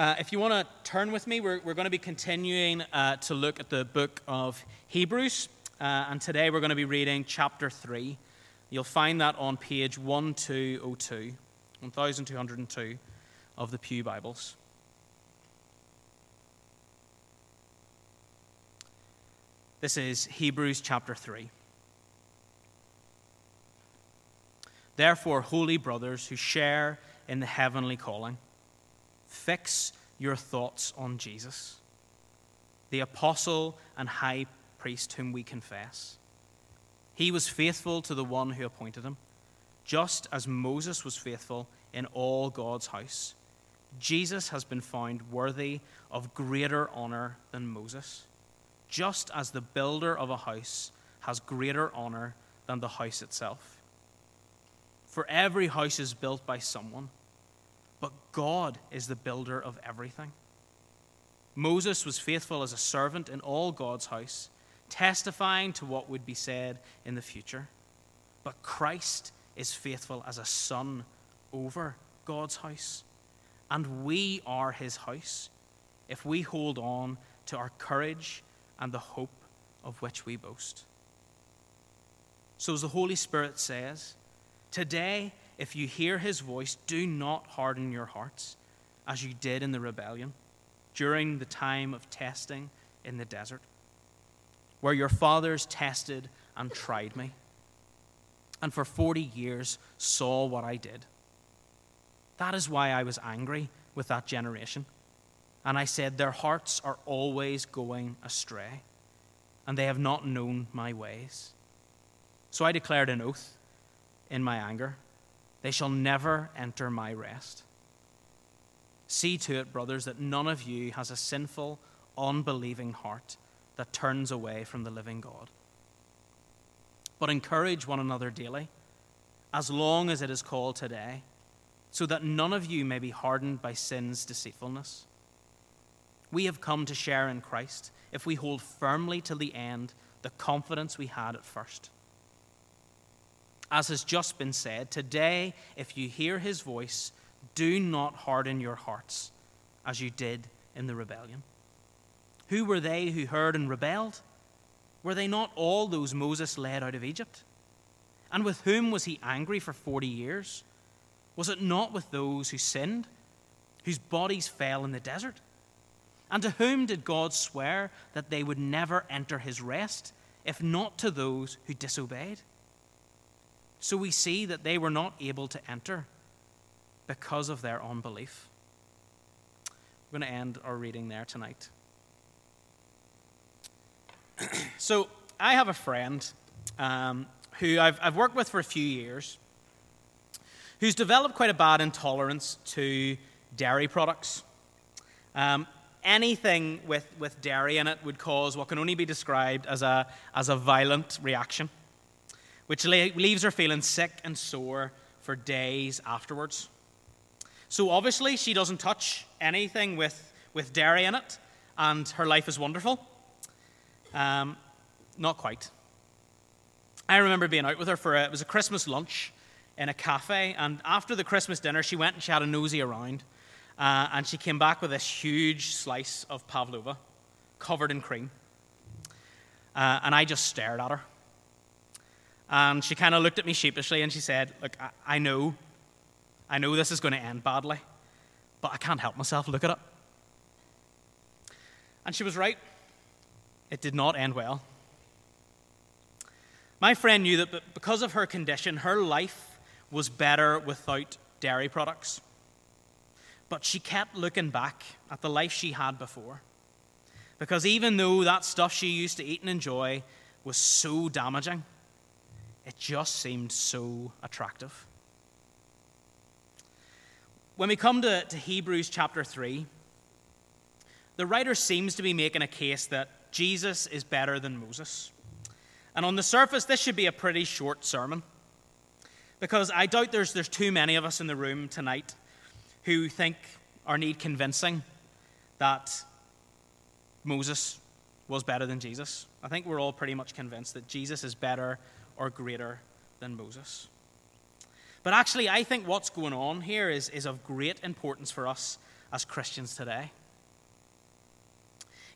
Uh, if you want to turn with me, we're, we're going to be continuing uh, to look at the book of Hebrews. Uh, and today we're going to be reading chapter 3. You'll find that on page 1202, 1202 of the Pew Bibles. This is Hebrews chapter 3. Therefore, holy brothers who share in the heavenly calling, fix your thoughts on Jesus, the apostle and high priest whom we confess. He was faithful to the one who appointed him, just as Moses was faithful in all God's house. Jesus has been found worthy of greater honor than Moses, just as the builder of a house has greater honor than the house itself. For every house is built by someone, but God is the builder of everything. Moses was faithful as a servant in all God's house, testifying to what would be said in the future. But Christ is faithful as a son over God's house. And we are his house if we hold on to our courage and the hope of which we boast. So, as the Holy Spirit says, Today, if you hear his voice, do not harden your hearts as you did in the rebellion during the time of testing in the desert, where your fathers tested and tried me, and for 40 years saw what I did. That is why I was angry with that generation. And I said, Their hearts are always going astray, and they have not known my ways. So I declared an oath in my anger. They shall never enter my rest. See to it, brothers, that none of you has a sinful, unbelieving heart that turns away from the living God. But encourage one another daily, as long as it is called today, so that none of you may be hardened by sin's deceitfulness. We have come to share in Christ if we hold firmly to the end the confidence we had at first as has just been said, today, if you hear his voice, do not harden your hearts as you did in the rebellion. Who were they who heard and rebelled? Were they not all those Moses led out of Egypt? And with whom was he angry for 40 years? Was it not with those who sinned, whose bodies fell in the desert? And to whom did God swear that they would never enter his rest, if not to those who disobeyed? So we see that they were not able to enter because of their unbelief. We're going to end our reading there tonight. so I have a friend um, who I've, I've worked with for a few years who's developed quite a bad intolerance to dairy products. Um, anything with, with dairy in it would cause what can only be described as a, as a violent reaction which leaves her feeling sick and sore for days afterwards. So obviously, she doesn't touch anything with, with dairy in it, and her life is wonderful. Um, not quite. I remember being out with her for a, it was a Christmas lunch in a cafe, and after the Christmas dinner, she went and she had a nosy around, uh, and she came back with this huge slice of pavlova covered in cream. Uh, and I just stared at her. And she kind of looked at me sheepishly and she said, Look, I, I know, I know this is going to end badly, but I can't help myself. Look at it. And she was right. It did not end well. My friend knew that because of her condition, her life was better without dairy products. But she kept looking back at the life she had before. Because even though that stuff she used to eat and enjoy was so damaging, it just seemed so attractive. When we come to, to Hebrews chapter 3, the writer seems to be making a case that Jesus is better than Moses. And on the surface, this should be a pretty short sermon. Because I doubt there's, there's too many of us in the room tonight who think or need convincing that Moses was better than Jesus. I think we're all pretty much convinced that Jesus is better or greater than Moses. But actually, I think what's going on here is, is of great importance for us as Christians today.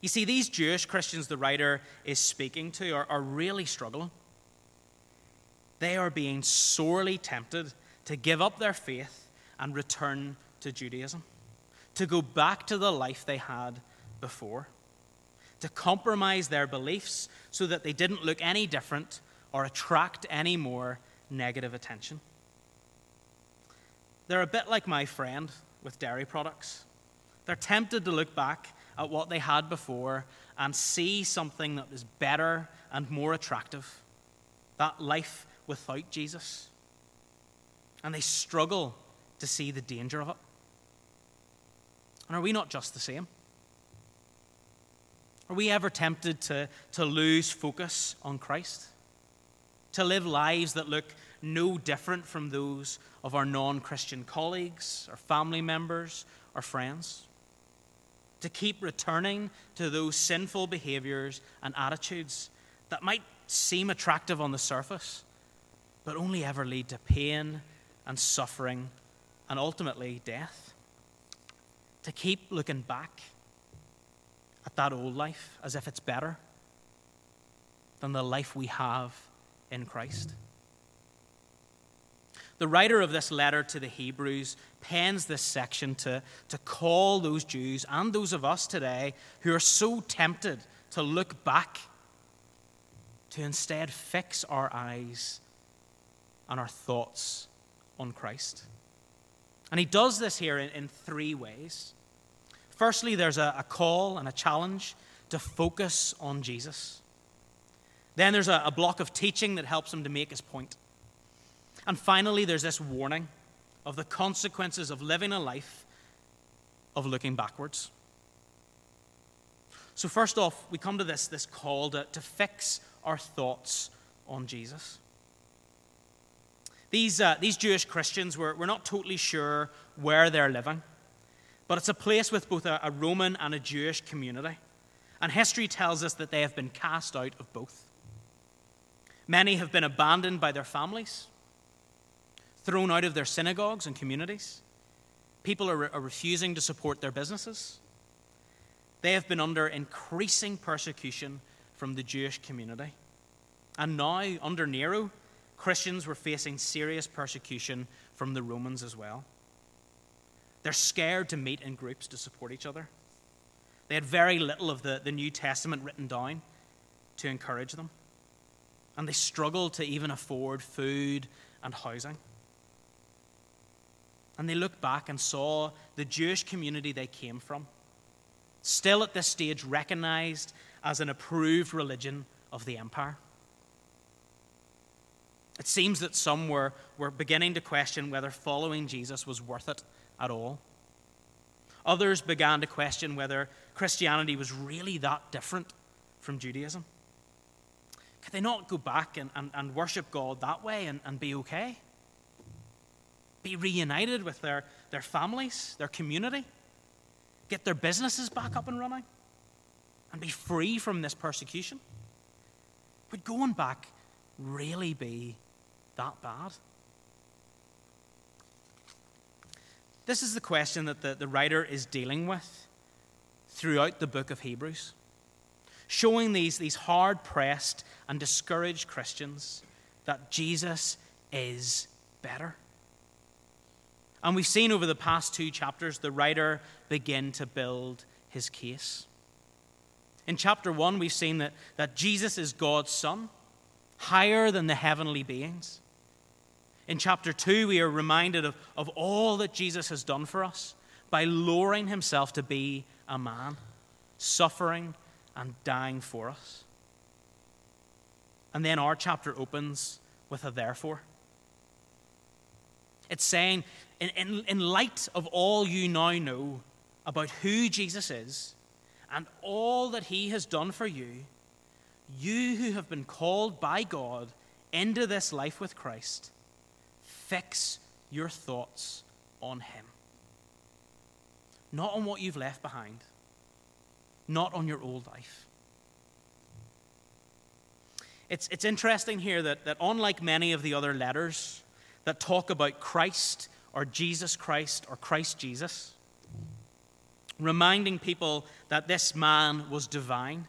You see, these Jewish Christians the writer is speaking to are, are really struggling. They are being sorely tempted to give up their faith and return to Judaism, to go back to the life they had before, to compromise their beliefs so that they didn't look any different or attract any more negative attention. They're a bit like my friend with dairy products. They're tempted to look back at what they had before and see something that is better and more attractive that life without Jesus. And they struggle to see the danger of it. And are we not just the same? Are we ever tempted to, to lose focus on Christ? To live lives that look no different from those of our non Christian colleagues, our family members, our friends? To keep returning to those sinful behaviors and attitudes that might seem attractive on the surface, but only ever lead to pain and suffering and ultimately death. To keep looking back at that old life as if it's better than the life we have in Christ. The writer of this letter to the Hebrews pens this section to, to call those Jews and those of us today who are so tempted to look back to instead fix our eyes and our thoughts on Christ. And he does this here in, in three ways. Firstly, there's a, a, call and a challenge to focus on Jesus. Then there's a, a block of teaching that helps him to make his point. And finally, there's this warning of the consequences of living a life of looking backwards. So, first off, we come to this, this call to, to fix our thoughts on Jesus. These, uh, these Jewish Christians, were, we're not totally sure where they're living, but it's a place with both a, a Roman and a Jewish community. And history tells us that they have been cast out of both. Many have been abandoned by their families, thrown out of their synagogues and communities. People are, are refusing to support their businesses. They have been under increasing persecution from the Jewish community. And now, under Nero, Christians were facing serious persecution from the Romans as well. They're scared to meet in groups to support each other. They had very little of the, the New Testament written down to encourage them. And they struggled to even afford food and housing. And they looked back and saw the Jewish community they came from, still at this stage recognized as an approved religion of the empire. It seems that some were, were beginning to question whether following Jesus was worth it at all. Others began to question whether Christianity was really that different from Judaism. Could they not go back and, and, and worship God that way and, and be okay? Be reunited with their, their families, their community, get their businesses back up and running, and be free from this persecution? Would going back really be that bad? This is the question that the, the writer is dealing with throughout the book of Hebrews, showing these, these hard pressed and discouraged Christians that Jesus is better. And we've seen over the past two chapters the writer begin to build his case. In chapter one, we've seen that, that Jesus is God's Son, higher than the heavenly beings. In chapter 2, we are reminded of, of all that Jesus has done for us by lowering himself to be a man, suffering and dying for us. And then our chapter opens with a therefore. It's saying, in, in, in light of all you now know about who Jesus is and all that he has done for you, you who have been called by God into this life with Christ, Fix your thoughts on Him. Not on what you've left behind, not on your old life. It's, it's interesting here that, that, unlike many of the other letters that talk about Christ or Jesus Christ or Christ Jesus, reminding people that this man was divine.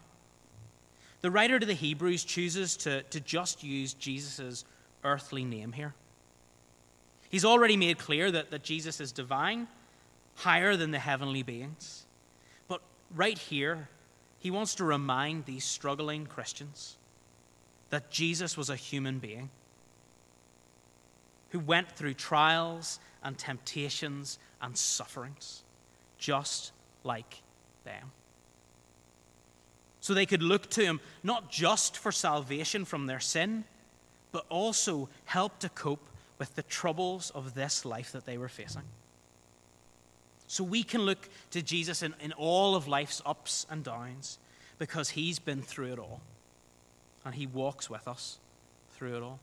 The writer to the Hebrews chooses to, to just use Jesus' earthly name here. He's already made clear that, that Jesus is divine, higher than the heavenly beings. Right here, he wants to remind these struggling Christians that Jesus was a human being who went through trials and temptations and sufferings, just like them. So they could look to him not just for salvation from their sin, but also help to cope with the troubles of this life that they were facing. So we can look to Jesus in, in all of life's ups and downs because he's been through it all. And he walks with us through it all.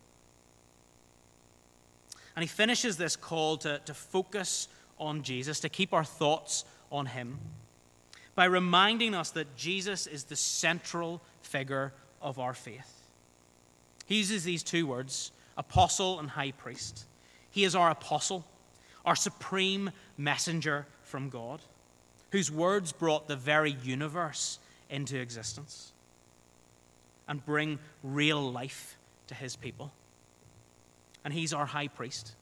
And he finishes this call to, to focus on Jesus, to keep our thoughts on him, by reminding us that Jesus is the central figure of our faith. He uses these two words apostle and high priest. He is our apostle, our supreme messenger from God, whose words brought the very universe into existence and bring real life to his people. And he's our high priest,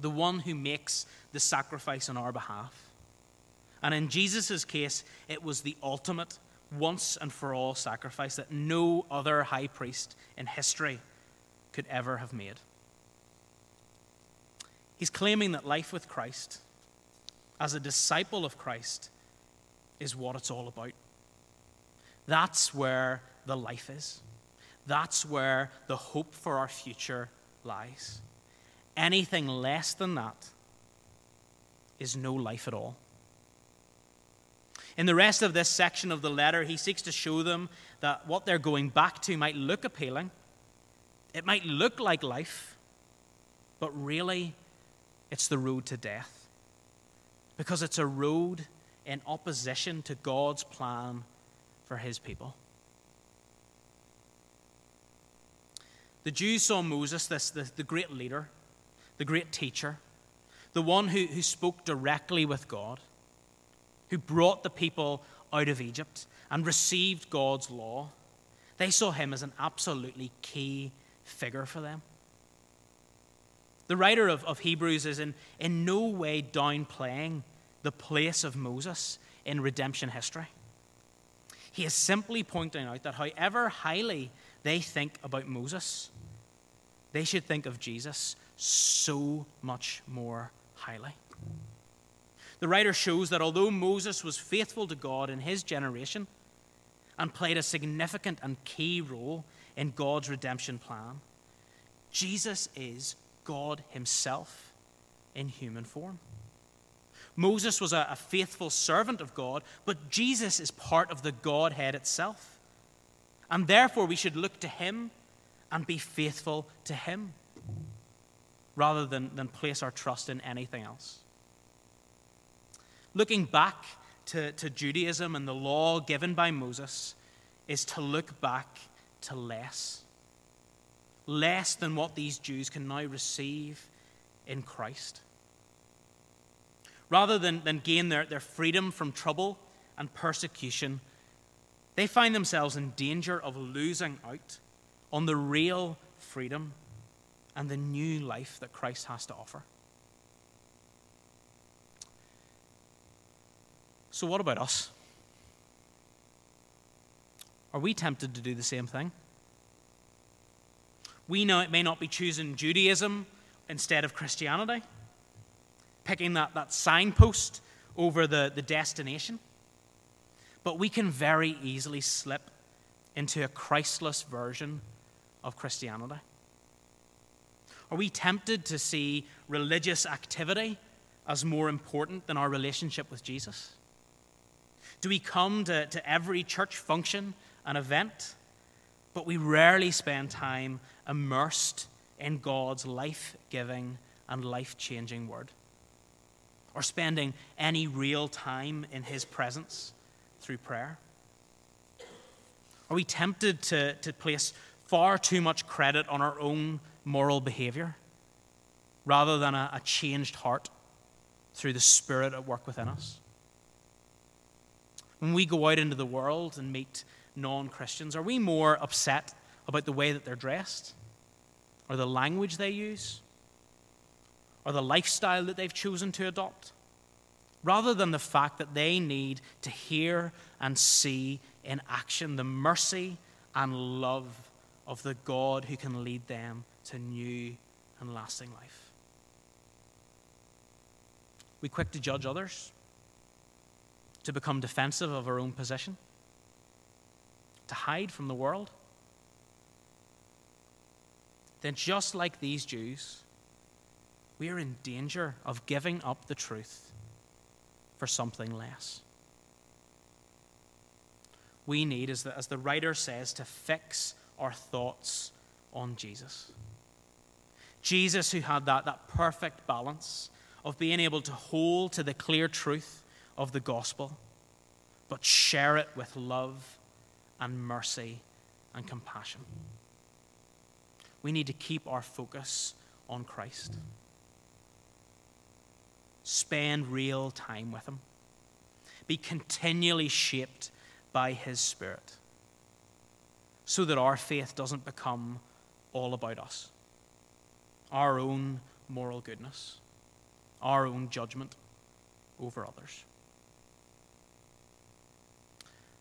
the one who makes the sacrifice on our behalf. And in Jesus' case, it was the ultimate, once and for all sacrifice that no other high priest in history could ever have made. He's claiming that life with Christ, as a disciple of Christ, is what it's all about. That's where the life is. That's where the hope for our future lies. Anything less than that is no life at all. In the rest of this section of the letter, he seeks to show them that what they're going back to might look appealing, it might look like life, but really, it's the road to death. Because it's a road in opposition to God's plan for his people. The Jews saw Moses, this, the, the great leader, the great teacher, the one who, who spoke directly with God, who brought the people out of Egypt and received God's law. They saw him as an absolutely key figure for them. The writer of, of Hebrews is in, in no way downplaying the place of Moses in redemption history. He is simply pointing out that however highly they think about Moses, they should think of Jesus so much more highly. The writer shows that although Moses was faithful to God in his generation and played a significant and key role in God's redemption plan. Jesus is God Himself in human form. Moses was a, a, faithful servant of God, but Jesus is part of the Godhead itself. And therefore, we should look to Him and be faithful to Him rather than, than place our trust in anything else. Looking back to, to Judaism and the law given by Moses is to look back to less. Less than what these Jews can now receive in Christ. Rather than, than gain their, their freedom from trouble and persecution, they find themselves in danger of losing out on the real freedom and the new life that Christ has to offer. So, what about us? Are we tempted to do the same thing? We know it may not be choosing Judaism instead of Christianity, picking that, that signpost over the, the destination. But we can very easily slip into a Christless version of Christianity. Are we tempted to see religious activity as more important than our relationship with Jesus? Do we come to, to every church function and event, but we rarely spend time immersed in God's life giving and life changing word, or spending any real time in His presence through prayer? Are we tempted to, to place far too much credit on our own moral behavior rather than a, a changed heart through the Spirit at work within us? When we go out into the world and meet non Christians, are we more upset about the way that they're dressed, or the language they use, or the lifestyle that they've chosen to adopt? Rather than the fact that they need to hear and see in action the mercy and love of the God who can lead them to new and lasting life. We quick to judge others, to become defensive of our own position, to hide from the world. Then, just like these Jews, we are in danger of giving up the truth for something less. We need, as the, as the writer says, to fix our thoughts on Jesus. Jesus, who had that, that perfect balance of being able to hold to the clear truth of the gospel, but share it with love and mercy and compassion. We need to keep our focus on Christ. Spend real time with Him. Be continually shaped by His Spirit so that our faith doesn't become all about us, our own moral goodness, our own judgment over others.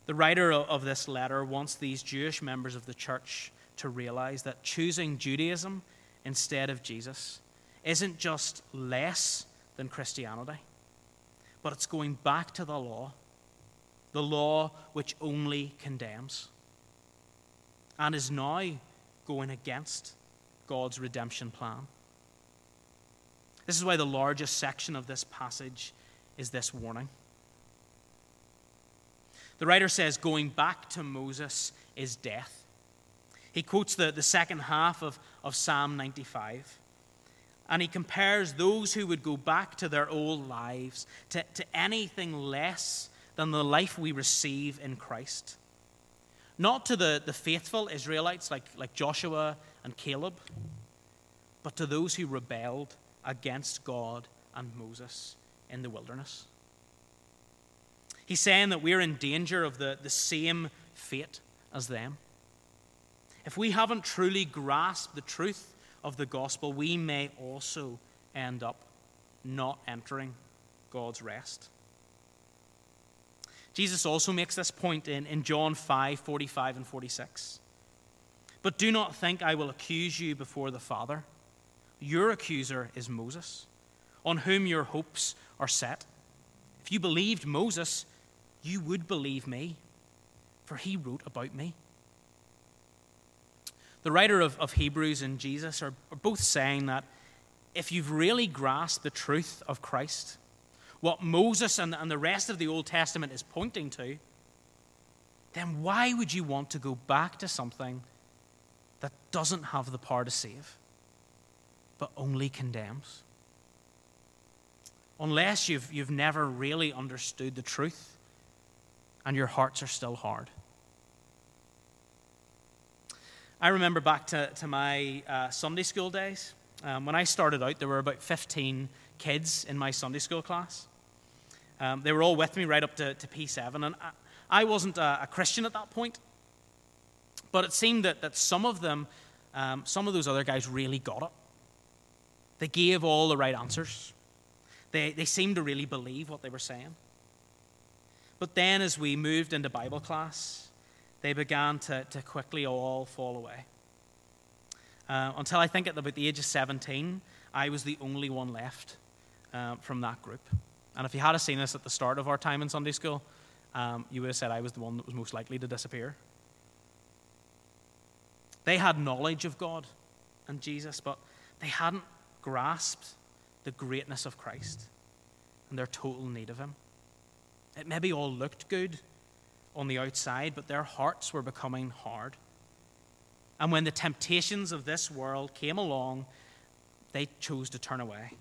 The writer of this letter wants these Jewish members of the church to realize that choosing Judaism instead of Jesus isn't just less than Christianity, but it's going back to the law, the law which only condemns and is now going against God's redemption plan. This is why the largest section of this passage is this warning. The writer says, going back to Moses is death. He quotes the, the second half of, of Psalm 95. And he compares those who would go back to their old lives to, to anything less than the life we receive in Christ. Not to the, the faithful Israelites like, like Joshua and Caleb, but to those who rebelled against God and Moses in the wilderness. He's saying that we're in danger of the, the same fate as them. If we haven't truly grasped the truth of the gospel, we may also end up not entering God's rest. Jesus also makes this point in, in John 5 45 and 46. But do not think I will accuse you before the Father. Your accuser is Moses, on whom your hopes are set. If you believed Moses, you would believe me, for he wrote about me. The writer of, of Hebrews and Jesus are, are both saying that if you've really grasped the truth of Christ, what Moses and, and the rest of the Old Testament is pointing to, then why would you want to go back to something that doesn't have the power to save, but only condemns? Unless you've, you've never really understood the truth and your hearts are still hard. I remember back to, to my uh, Sunday school days. Um, when I started out, there were about 15 kids in my Sunday school class. Um, they were all with me right up to, to P7. And I, I wasn't a, a, Christian at that point, but it seemed that, that some of them, um, some of those other guys really got it. They gave all the right answers, they, they seemed to really believe what they were saying. But then, as we moved into Bible class, they began to, to quickly all fall away. Uh, until I think at about the age of 17, I was the only one left uh, from that group. And if you had seen us at the start of our time in Sunday school, um, you would have said I was the one that was most likely to disappear. They had knowledge of God and Jesus, but they hadn't grasped the greatness of Christ and their total need of Him. It maybe all looked good on the outside, but their hearts were becoming hard. And when the temptations of this world came along, they chose to turn away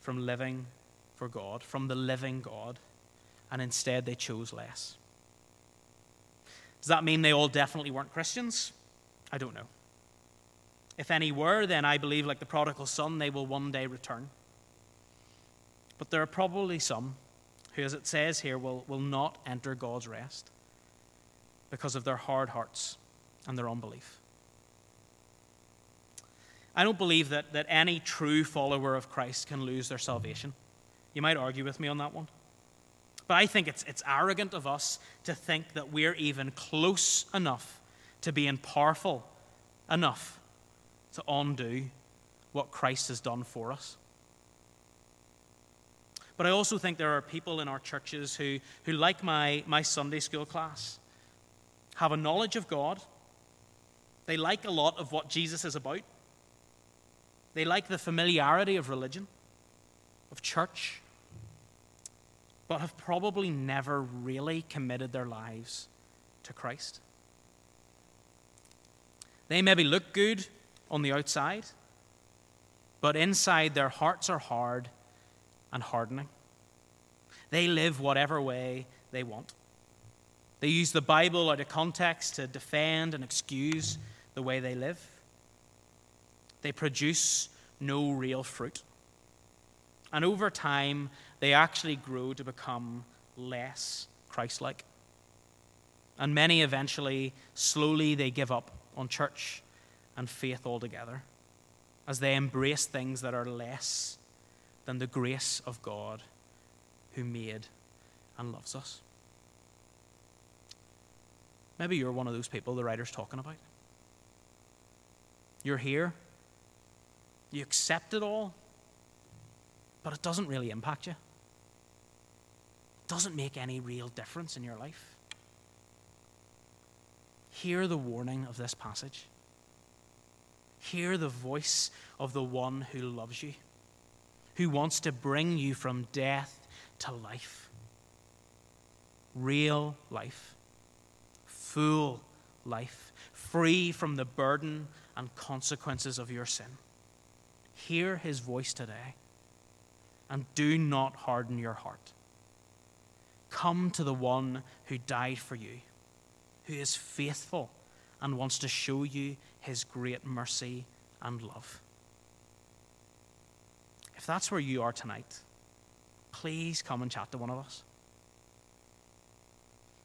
from living for God, from the living God, and instead they chose less. Does that mean they all definitely weren't Christians? I don't know. If any were, then I believe, like the prodigal son, they will one day return. But there are probably some who, as it says here, will, will not enter God's rest because of their hard hearts and their unbelief. I don't believe that, that any true follower of Christ can lose their salvation. You might argue with me on that one. But I think it's, it's arrogant of us to think that we're even close enough to being powerful enough to undo what Christ has done for us. But I also think there are people in our churches who, who like my, my Sunday school class, have a knowledge of God. They like a lot of what Jesus is about. They like the familiarity of religion, of church, but have probably never really committed their lives to Christ. They maybe look good on the outside, but inside their hearts are hard and hardening. They live whatever way they want. They use the Bible out of context to defend and excuse the way they live. They produce no real fruit. And over time, they actually grow to become less Christ like. And many eventually, slowly, they give up on church and faith altogether as they embrace things that are less than the grace of God who made and loves us. Maybe you're one of those people the writer's talking about. You're here, you accept it all, but it doesn't really impact you. It doesn't make any real difference in your life. Hear the warning of this passage. Hear the voice of the one who loves you, who wants to bring you from death to life. Real life, full life, free from the burden and consequences of your sin. Hear his voice today and do not harden your heart. Come to the one who died for you, who is faithful and wants to show you his great mercy and love. If that's where you are tonight, please come and chat to one of us.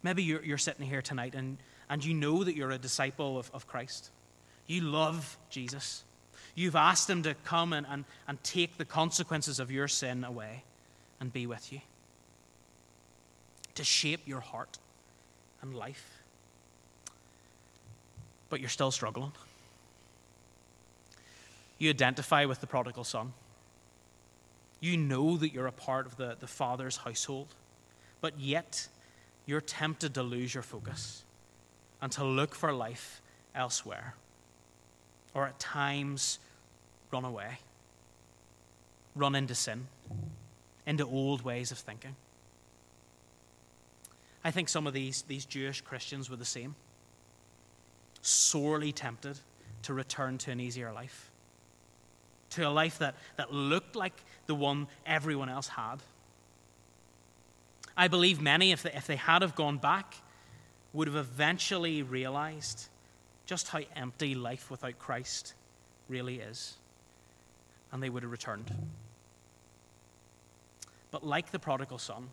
Maybe you're, you're sitting here tonight and, and you know that you're a disciple of, of Christ. You love Jesus. You've asked Him to come and, and, and take the consequences of your sin away and be with you, to shape your heart and life. But you're still struggling. You identify with the prodigal son. You know that you're a part of the, the Father's household, but yet you're tempted to lose your focus and to look for life elsewhere or at times run away, run into sin, into old ways of thinking. I think some of these, these Jewish Christians were the same, sorely tempted to return to an easier life, to a life that, that looked like the one everyone else had. I believe many, if they, if they had have gone back, would have eventually realized just how empty life without Christ really is. And they would have returned. But like the prodigal son,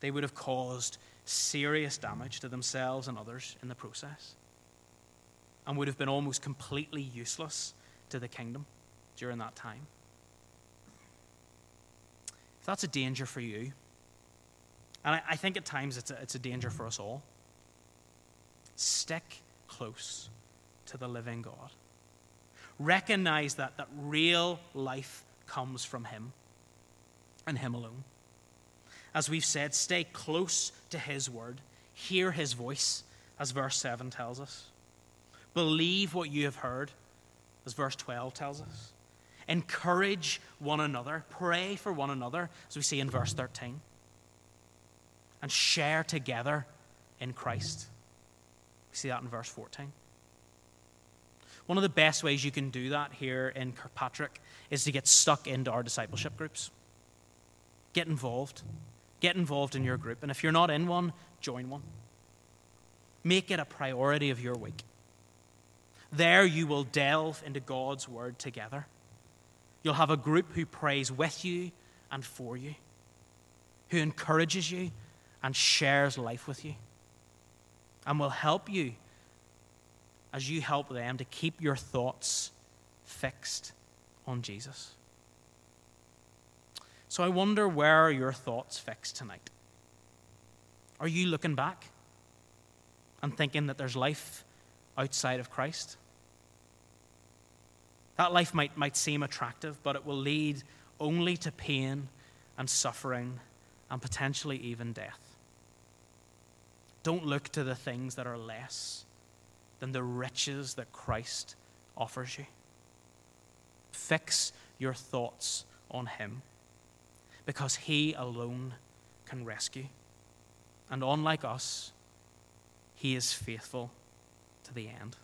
they would have caused serious damage to themselves and others in the process, and would have been almost completely useless to the kingdom during that time. If that's a danger for you, and I, I think at times it's a, it's a danger for us all, stick close to the living God. Recognize that, that real life comes from Him and Him alone. As we've said, stay close to His word, hear His voice, as verse 7 tells us. Believe what you have heard, as verse 12 tells us. Encourage one another, pray for one another, as we see in verse 13. And share together in Christ We see that in verse 14. One of the best ways you can do that here in Kirkpatrick is to get stuck into our discipleship groups. Get involved. Get involved in your group. And if you're not in one, join one. Make it a priority of your week. There you will delve into God's word together. You'll have a group who prays with you and for you. who encourages you and shares life with you and will help you as you help them to keep your thoughts fixed on Jesus. So I wonder where are your thoughts fixed tonight? Are you looking back and thinking that there's life outside of Christ? That life might, might seem attractive, but it will lead only to pain and suffering and potentially even death. Don't look to the things that are less than the riches that Christ offers you. Fix your thoughts on Him because He alone can rescue. And unlike us, He is faithful to the end.